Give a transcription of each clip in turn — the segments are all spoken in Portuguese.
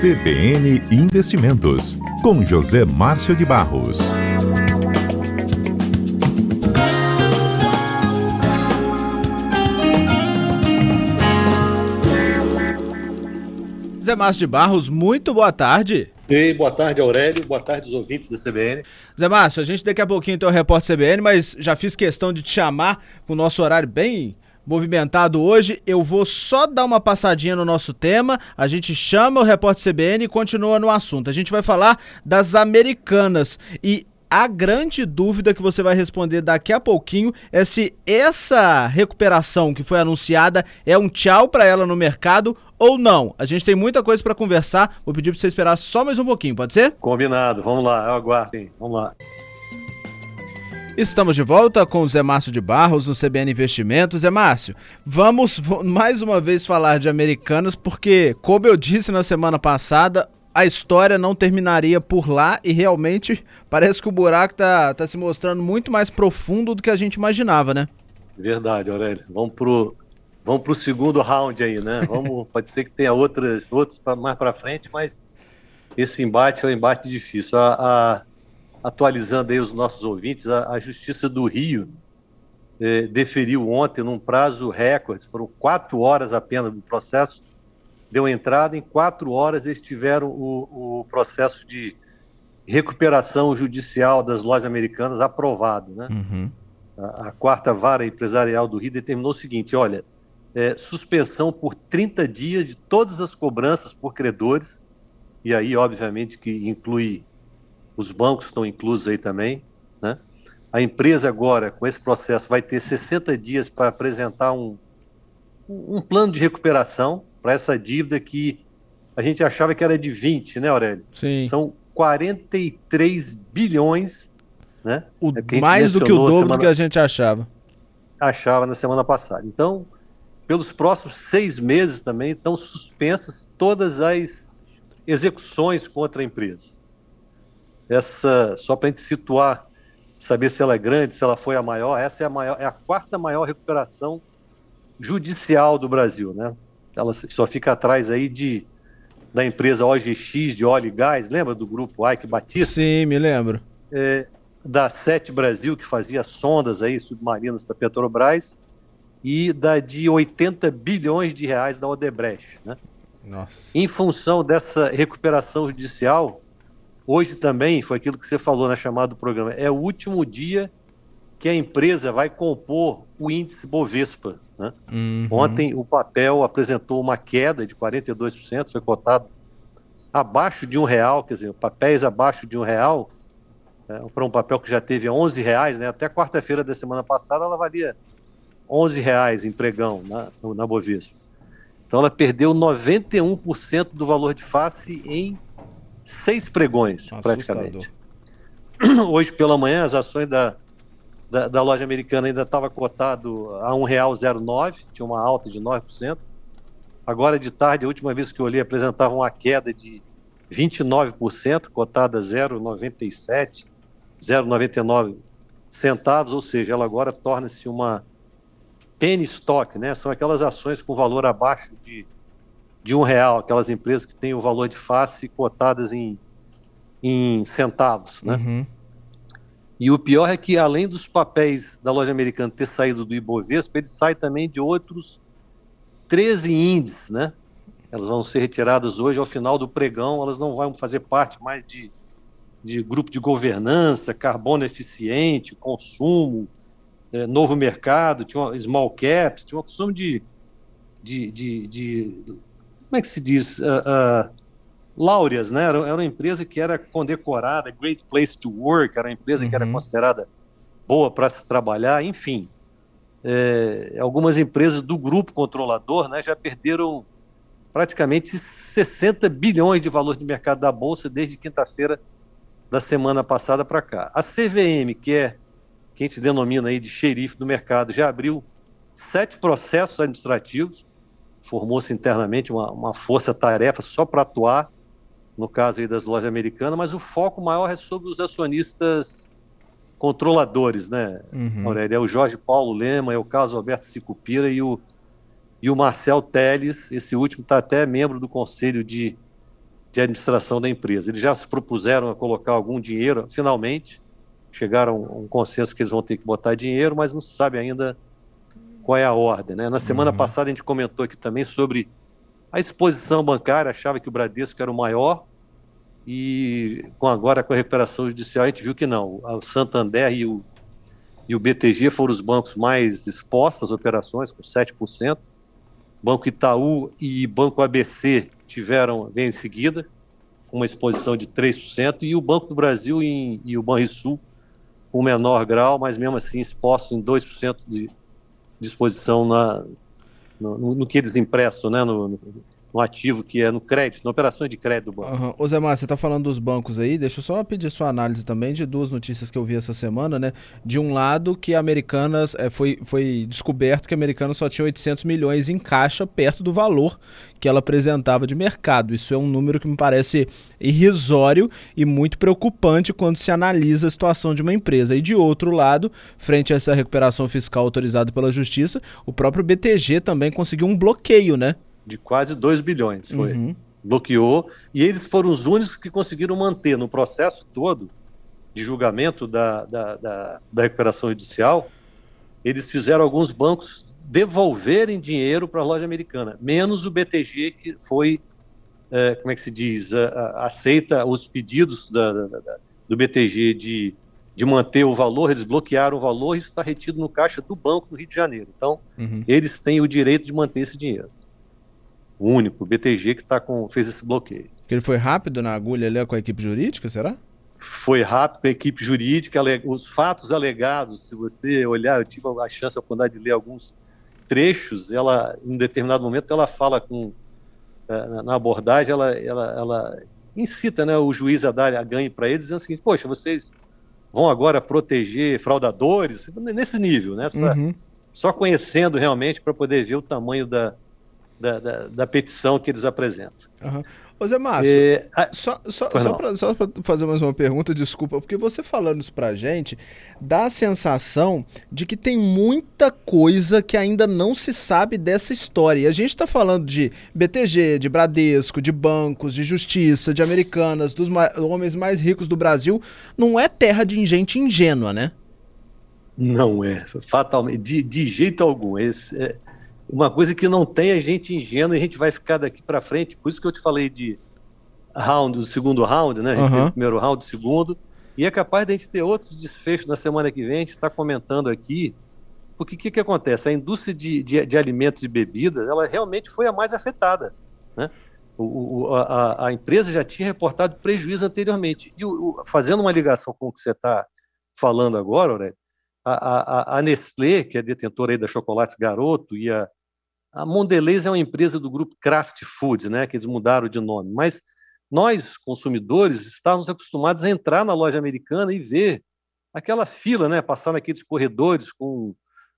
CBN Investimentos, com José Márcio de Barros. Zé Márcio de Barros, muito boa tarde. Ei, boa tarde, Aurélio. Boa tarde, os ouvintes da CBN. Zé Márcio, a gente daqui a pouquinho tem o repórter CBN, mas já fiz questão de te chamar com o nosso horário bem movimentado hoje. Eu vou só dar uma passadinha no nosso tema. A gente chama o repórter CBN e continua no assunto. A gente vai falar das americanas e a grande dúvida que você vai responder daqui a pouquinho é se essa recuperação que foi anunciada é um tchau para ela no mercado ou não. A gente tem muita coisa para conversar. Vou pedir para você esperar só mais um pouquinho, pode ser? Combinado. Vamos lá, eu aguardo. Vamos lá. Estamos de volta com o Zé Márcio de Barros no CBN Investimentos. Zé Márcio, vamos mais uma vez falar de Americanas, porque, como eu disse na semana passada, a história não terminaria por lá e realmente parece que o buraco tá, tá se mostrando muito mais profundo do que a gente imaginava, né? Verdade, Aurélio. Vamos pro, vamos pro segundo round aí, né? Vamos, pode ser que tenha outras, outros pra, mais para frente, mas esse embate é um embate difícil. A, a, atualizando aí os nossos ouvintes, a, a Justiça do Rio eh, deferiu ontem, num prazo recorde, foram quatro horas apenas do processo, deu entrada, em quatro horas eles tiveram o, o processo de recuperação judicial das lojas americanas aprovado. Né? Uhum. A, a, quarta vara empresarial do Rio determinou o seguinte: olha, é, suspensão por 30 dias de todas as cobranças por credores, e aí, obviamente, que inclui os bancos estão inclusos aí também. Né? A empresa agora, com esse processo, vai ter 60 dias para apresentar um, um plano de recuperação para essa dívida que a gente achava que era de 20, né, Aurélio? Sim. São 43 bilhões, né? O, é mais do que o dobro semana... do que a gente achava. Achava na semana passada. Então, pelos próximos seis meses também estão suspensas todas as execuções contra a empresa. Essa, só para a gente situar, saber se ela é grande, se ela foi a maior, essa é a maior, é a quarta maior recuperação judicial do Brasil, né? ela só fica atrás aí de da empresa OGX de óleo e gás, lembra do grupo Ike Batista? Sim, me lembro. É, da Sete Brasil, que fazia sondas aí submarinas para Petrobras, e da de 80 bilhões de reais da Odebrecht. Né? Nossa. Em função dessa recuperação judicial, hoje também, foi aquilo que você falou na chamada do programa, é o último dia que a empresa vai compor o índice Bovespa. Né? Uhum. Ontem o papel apresentou uma queda de 42%, foi cotado abaixo de um real, quer dizer, papéis abaixo de um real, é, para um papel que já teve 11 reais, né? até quarta-feira da semana passada ela valia 11 reais em pregão na, na Bovespa. Então ela perdeu 91% do valor de face em seis pregões, Assustador. praticamente. Hoje pela manhã as ações da da, da loja americana ainda estava cotado a R$ 1,09, tinha uma alta de 9%. Agora de tarde, a última vez que eu olhei, apresentava uma queda de 29%, cotada 0,97, 0,99 centavos, ou seja, ela agora torna-se uma penny stock, né? São aquelas ações com valor abaixo de, de um real, aquelas empresas que têm o valor de face cotadas em, em centavos, né? Uhum. E o pior é que, além dos papéis da loja americana ter saído do Ibovespa, ele sai também de outros 13 índices, né? Elas vão ser retiradas hoje ao final do pregão, elas não vão fazer parte mais de, de grupo de governança, carbono eficiente, consumo, é, novo mercado, tinha small caps, tinha uma opção de, de, de, de, como é que se diz? Uh, uh, Laureas, né? Era, era, uma empresa que era condecorada, Great Place to Work, era uma empresa uhum. que era uhum. considerada boa para se trabalhar, enfim. É, algumas empresas do grupo controlador né, já perderam praticamente 60 bilhões de valor de mercado da Bolsa desde quinta-feira da semana passada para cá. A CVM, que é que a gente denomina aí de xerife do mercado, já abriu sete processos administrativos, formou-se internamente uma, uma força-tarefa só para atuar no caso aí das lojas americanas, mas o foco maior é sobre os acionistas controladores, né, uhum. Aurélio? É o Jorge Paulo Lema, é o Carlos Alberto Sicupira e o, e o Marcel Teles, esse último está até membro do Conselho de, de de administração da empresa. Eles já se propuseram a colocar algum dinheiro, finalmente chegaram a um consenso que eles vão ter que botar dinheiro, mas não se sabe ainda qual é a ordem. Né? Na semana uhum. passada a gente comentou aqui também sobre a exposição bancária, achava que o Bradesco era o maior, e com agora com a recuperação judicial a gente viu que não. O Santander e o, e o BTG foram os bancos mais expostos às operações, com 7%. Banco Itaú e Banco ABC tiveram, vem em seguida, com uma exposição de 3%, e o Banco do Brasil e, e o Banrisul com menor grau, mas mesmo assim exposto em 2% de, de exposição na, no, no, que eles emprestam, né, no, no, no ativo que é no crédito, na operações de crédito do banco. Uhum. Ô Zé você está falando dos bancos aí, deixa eu só pedir sua análise também de duas notícias que eu vi essa semana, né? De um lado que Americanas, é, foi, foi descoberto que a Americanas só tinha 800 milhões em caixa perto do valor que ela apresentava de mercado. Isso é um número que me parece irrisório e muito preocupante quando se analisa a situação de uma empresa. E de outro lado, frente a essa recuperação fiscal autorizada pela Justiça, o próprio BTG também conseguiu um bloqueio, né? De quase 2 bilhões. Foi. Uhum. Bloqueou. E eles foram os únicos que conseguiram manter no processo todo de julgamento da, da, da, da recuperação judicial. Eles fizeram alguns bancos devolverem dinheiro para a loja americana, menos o BTG, que foi, é, como é que se diz, a, a, aceita os pedidos da, da, do BTG de, de manter o valor, eles bloquearam o valor isso está retido no caixa do banco no Rio de Janeiro. Então, uhum. eles têm o direito de manter esse dinheiro único, o BTG, que tá com, fez esse bloqueio. Ele foi rápido na agulha ali com a equipe jurídica, será? Foi rápido com a equipe jurídica, os fatos alegados, se você olhar, eu tive a chance, a oportunidade de ler alguns trechos, ela, em determinado momento, ela fala com, eh, na abordagem, ela, ela, ela incita né, o juiz a dar a ganho para eles, dizendo o seguinte, poxa, vocês vão agora proteger fraudadores, nesse nível, né? Uhum. só conhecendo realmente para poder ver o tamanho da, da, da, da petição que eles apresentam. Uhum. Ô Zé Márcio, é, só, só, só para fazer mais uma pergunta, desculpa, porque você falando isso pra gente, dá a sensação de que tem muita coisa que ainda não se sabe dessa história. E a gente está falando de BTG, de Bradesco, de bancos, de justiça, de americanas, dos homens mais ricos do Brasil. Não é terra de gente ingênua, né? Não é, fatalmente, de, de jeito algum. Esse, é, uma coisa que não tem a gente ingênua e a gente vai ficar daqui para frente. Por isso que eu te falei de round, do segundo round, né? A gente uhum. o primeiro round, o segundo. E é capaz de a gente ter outros desfechos na semana que vem. A gente está comentando aqui. Porque o que, que acontece? A indústria de, de, de, alimentos e bebidas, ela realmente foi a mais afetada. Né? O, o, a, a, empresa já tinha reportado prejuízo anteriormente. E o, fazendo uma ligação com o que você está falando agora, Aurélio, a, a, a, Nestlé, que é detentora aí da Chocolates Garoto, e a, a Mondelez é uma empresa do grupo Kraft Foods, né, que eles mudaram de nome, mas nós, consumidores, estávamos acostumados a entrar na loja americana e ver aquela fila, né, passar naqueles corredores com,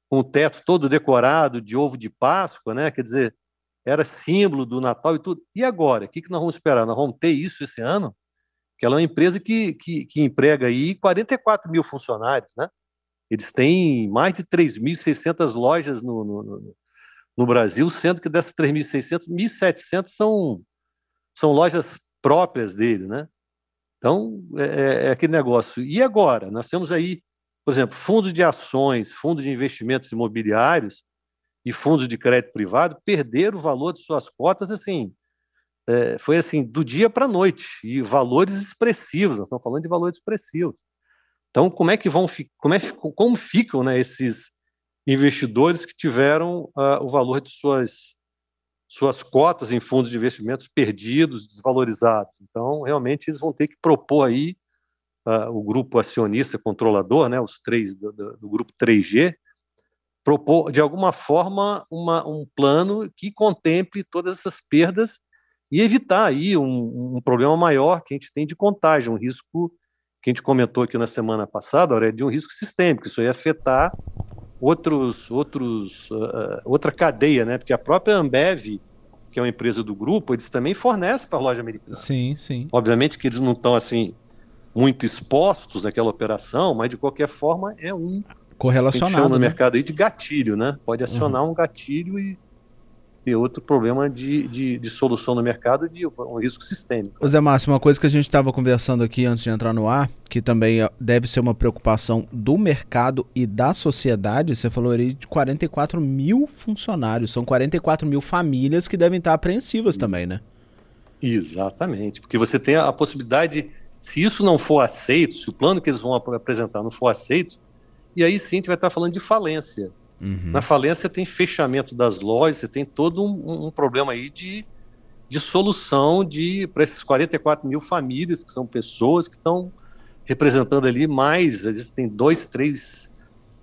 com o teto todo decorado de ovo de Páscoa, né, quer dizer, era símbolo do Natal e tudo. E agora? O que, que nós vamos esperar? Nós vamos ter isso esse ano? Que ela é uma empresa que, que, que emprega aí 44 mil funcionários, né? Eles têm mais de 3.600 lojas no, no, no Brasil, sendo que dessas 3.600, 1.700 são, são lojas próprias dele, né? Então, é, é, é, aquele negócio. E agora? Nós temos aí, por exemplo, fundos de ações, fundos de investimentos imobiliários e fundos de crédito privado perderam o valor de suas cotas, assim, é, foi assim, do dia para a noite, e valores expressivos, nós estamos falando de valores expressivos. Então, como é que vão, como, é, como ficam né, esses investidores que tiveram uh, o valor de suas, suas cotas em fundos de investimentos perdidos, desvalorizados. Então, realmente, eles vão ter que propor aí uh, o grupo acionista controlador, né, os três do, do, do grupo 3G, propor de alguma forma uma, um plano que contemple todas essas perdas e evitar aí um, um, problema maior que a gente tem de contágio, um risco que a gente comentou aqui na semana passada, é de um risco sistêmico, isso ia afetar outros, outros, uh, outra cadeia, né? Porque a própria Ambev, que é uma empresa do grupo, eles também fornecem para a loja americana. Sim, sim. Obviamente que eles não estão assim muito expostos naquela operação, mas de qualquer forma é um correlacionado no né? mercado aí de gatilho, né? Pode acionar uhum. um gatilho e, ter outro problema de, de, de solução no mercado de um risco sistêmico. Ô Zé Márcio, uma coisa que a gente estava conversando aqui antes de entrar no ar, que também deve ser uma preocupação do mercado e da sociedade, você falou aí de 44 mil funcionários, são 44 mil famílias que devem estar apreensivas também, né? Exatamente, porque você tem a possibilidade, se isso não for aceito, se o plano que eles vão apresentar não for aceito, e aí sim a gente vai estar falando de falência. Uhum. Na falência tem fechamento das lojas, você tem todo um, um problema aí de, de solução de para esses 44 mil famílias, que são pessoas que estão representando ali mais, às vezes tem dois, três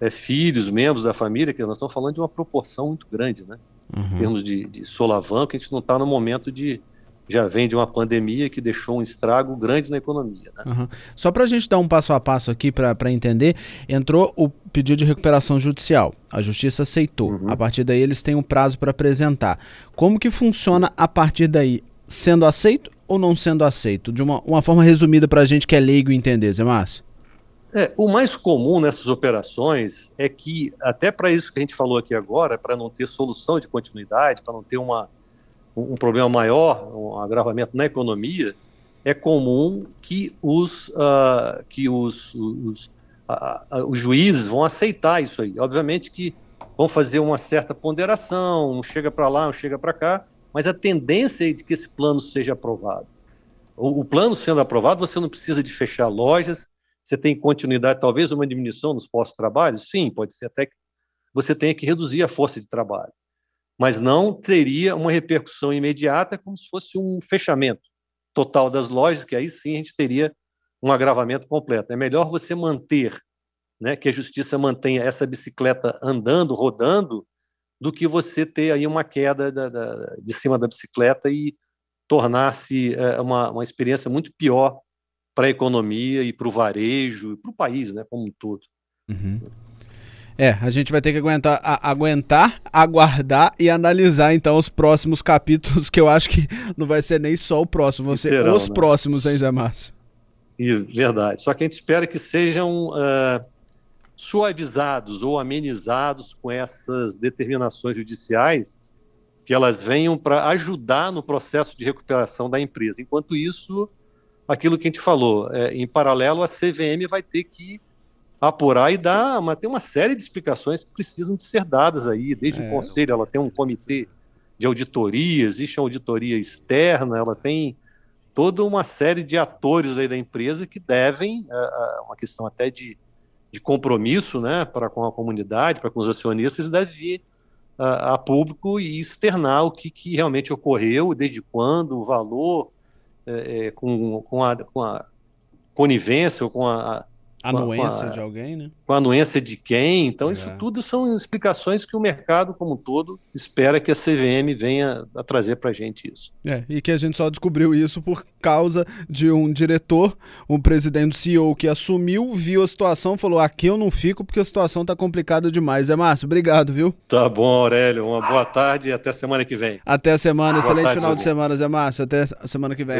é, filhos, membros da família, que nós estamos falando de uma proporção muito grande, né? Uhum. Em termos de, de solavanco, a gente não está no momento de, já vem de uma pandemia que deixou um estrago grande na economia. Né? Uhum. Só para a gente dar um passo a passo aqui para entender, entrou o pedido de recuperação judicial. A justiça aceitou. Uhum. A partir daí eles têm um prazo para apresentar. Como que funciona a partir daí? Sendo aceito ou não sendo aceito? De uma, uma forma resumida para a gente que é leigo entender, Zé Márcio. É, o mais comum nessas operações é que, até para isso que a gente falou aqui agora, para não ter solução de continuidade, para não ter uma, um problema maior, um agravamento na economia, é comum que os, uh, que os, os, os juízes vão aceitar isso aí. Obviamente que vão fazer uma certa ponderação, um chega para lá, um chega para cá, mas a tendência é de que esse plano seja aprovado. O, o plano sendo aprovado, você não precisa de fechar lojas, você tem continuidade, talvez uma diminuição nos postos de trabalho? Sim, pode ser até que você tenha que reduzir a força de trabalho mas não teria uma repercussão imediata como se fosse um fechamento total das lojas, que aí sim a gente teria um agravamento completo. É melhor você manter, né, que a justiça mantenha essa bicicleta andando, rodando, do que você ter aí uma queda da, da, de cima da bicicleta e tornar-se é, uma, uma experiência muito pior para a economia e para o varejo e para o país, né, como um todo. Uhum. É, a gente vai ter que aguentar, a, aguentar, aguardar e analisar então os próximos capítulos, que eu acho que não vai ser nem só o próximo, vão ser os né? próximos, hein, Zé Márcio? verdade. Só que a gente espera que sejam uh, suavizados ou amenizados com essas determinações judiciais, que elas venham para ajudar no processo de recuperação da empresa. Enquanto isso, aquilo que a gente falou, é, em paralelo, a CVM vai ter que apurar e dar, mas tem uma série de explicações que precisam de ser dadas aí, desde é. o conselho, ela tem um comitê de auditoria, existe uma auditoria externa, ela tem toda uma série de atores aí da empresa que devem, é, é uma questão até de, de compromisso, né, para com a comunidade, para com os acionistas, deve vir a, a público e externar o que, que realmente ocorreu, desde quando, o valor, é, é, com, com, a, com a conivência ou com a, anuência a, de alguém, né? Com a anuência de quem. Então, é. isso tudo são explicações que o mercado, como um todo, espera que a CVM venha a trazer para a gente isso. É, e que a gente só descobriu isso por causa de um diretor, um presidente, um CEO que assumiu, viu a situação, falou: aqui eu não fico porque a situação está complicada demais. É Márcio, obrigado, viu? Tá bom, Aurélio. Uma boa tarde e até semana que vem. Até a semana. Boa Excelente tarde, final de semana, Zé Márcio. Até a semana que vem.